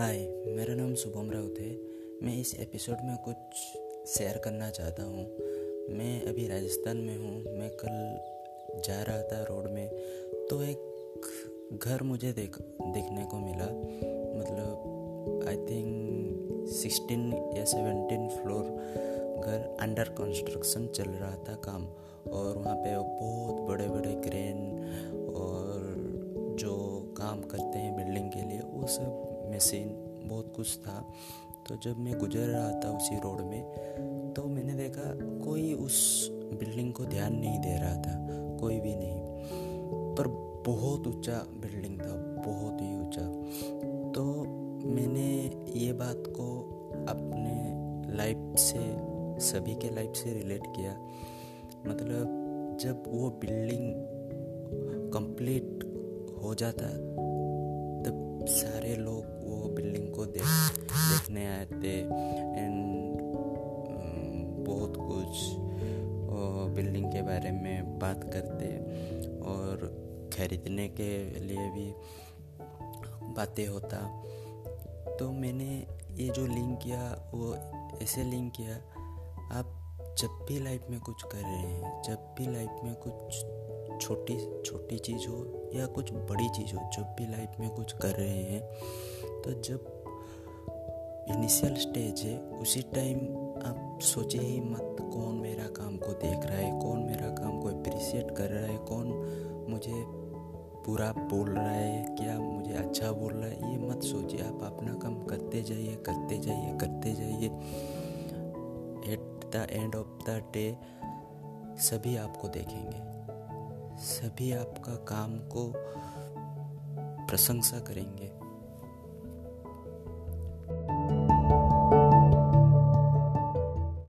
हाय, मेरा नाम शुभम राउत है। मैं इस एपिसोड में कुछ शेयर करना चाहता हूँ। मैं अभी राजस्थान में हूँ। मैं कल जा रहा था रोड में। तो एक घर मुझे देख, देखने को मिला। मतलब आई थिंक सिक्सटीन या सेवेंटीन फ्लोर घर अंडर कंस्ट्रक्शन चल रहा था काम। और वहाँ पे बहुत बड़े बड़े क्रेन और जो काम करते हैं बिल्डिंग के लिए, वो सब मशीन बहुत कुछ था। तो जब मैं गुजर रहा था उसी रोड में तो मैंने देखा कोई उस बिल्डिंग को ध्यान नहीं दे रहा था, कोई भी नहीं। पर बहुत ऊँचा बिल्डिंग था, बहुत ही ऊँचा। तो मैंने ये बात को अपने लाइफ से, सभी के लाइफ से रिलेट किया। मतलब जब वो बिल्डिंग कंप्लीट हो जाता, तब सारे लोग थे एंड बहुत कुछ बिल्डिंग के बारे में बात करते और खरीदने के लिए भी बातें होता। तो मैंने ये जो लिंक किया, वो ऐसे लिंक किया, आप जब भी लाइफ में कुछ कर रहे हैं, जब भी लाइफ में कुछ छोटी छोटी चीज़ हो या कुछ बड़ी चीज़ हो, जब भी लाइफ में कुछ कर रहे हैं तो जब इनिशियल स्टेज है, उसी टाइम आप सोचे ही मत कौन मेरा काम को देख रहा है, कौन मेरा काम को अप्रिशिएट कर रहा है, कौन मुझे बुरा बोल रहा है, क्या मुझे अच्छा बोल रहा है, ये मत सोचिए। आप अपना काम करते जाइए करते जाइए करते जाइए। At the end of the day सभी आपको देखेंगे। सभी आपका काम को प्रशंसा करेंगे।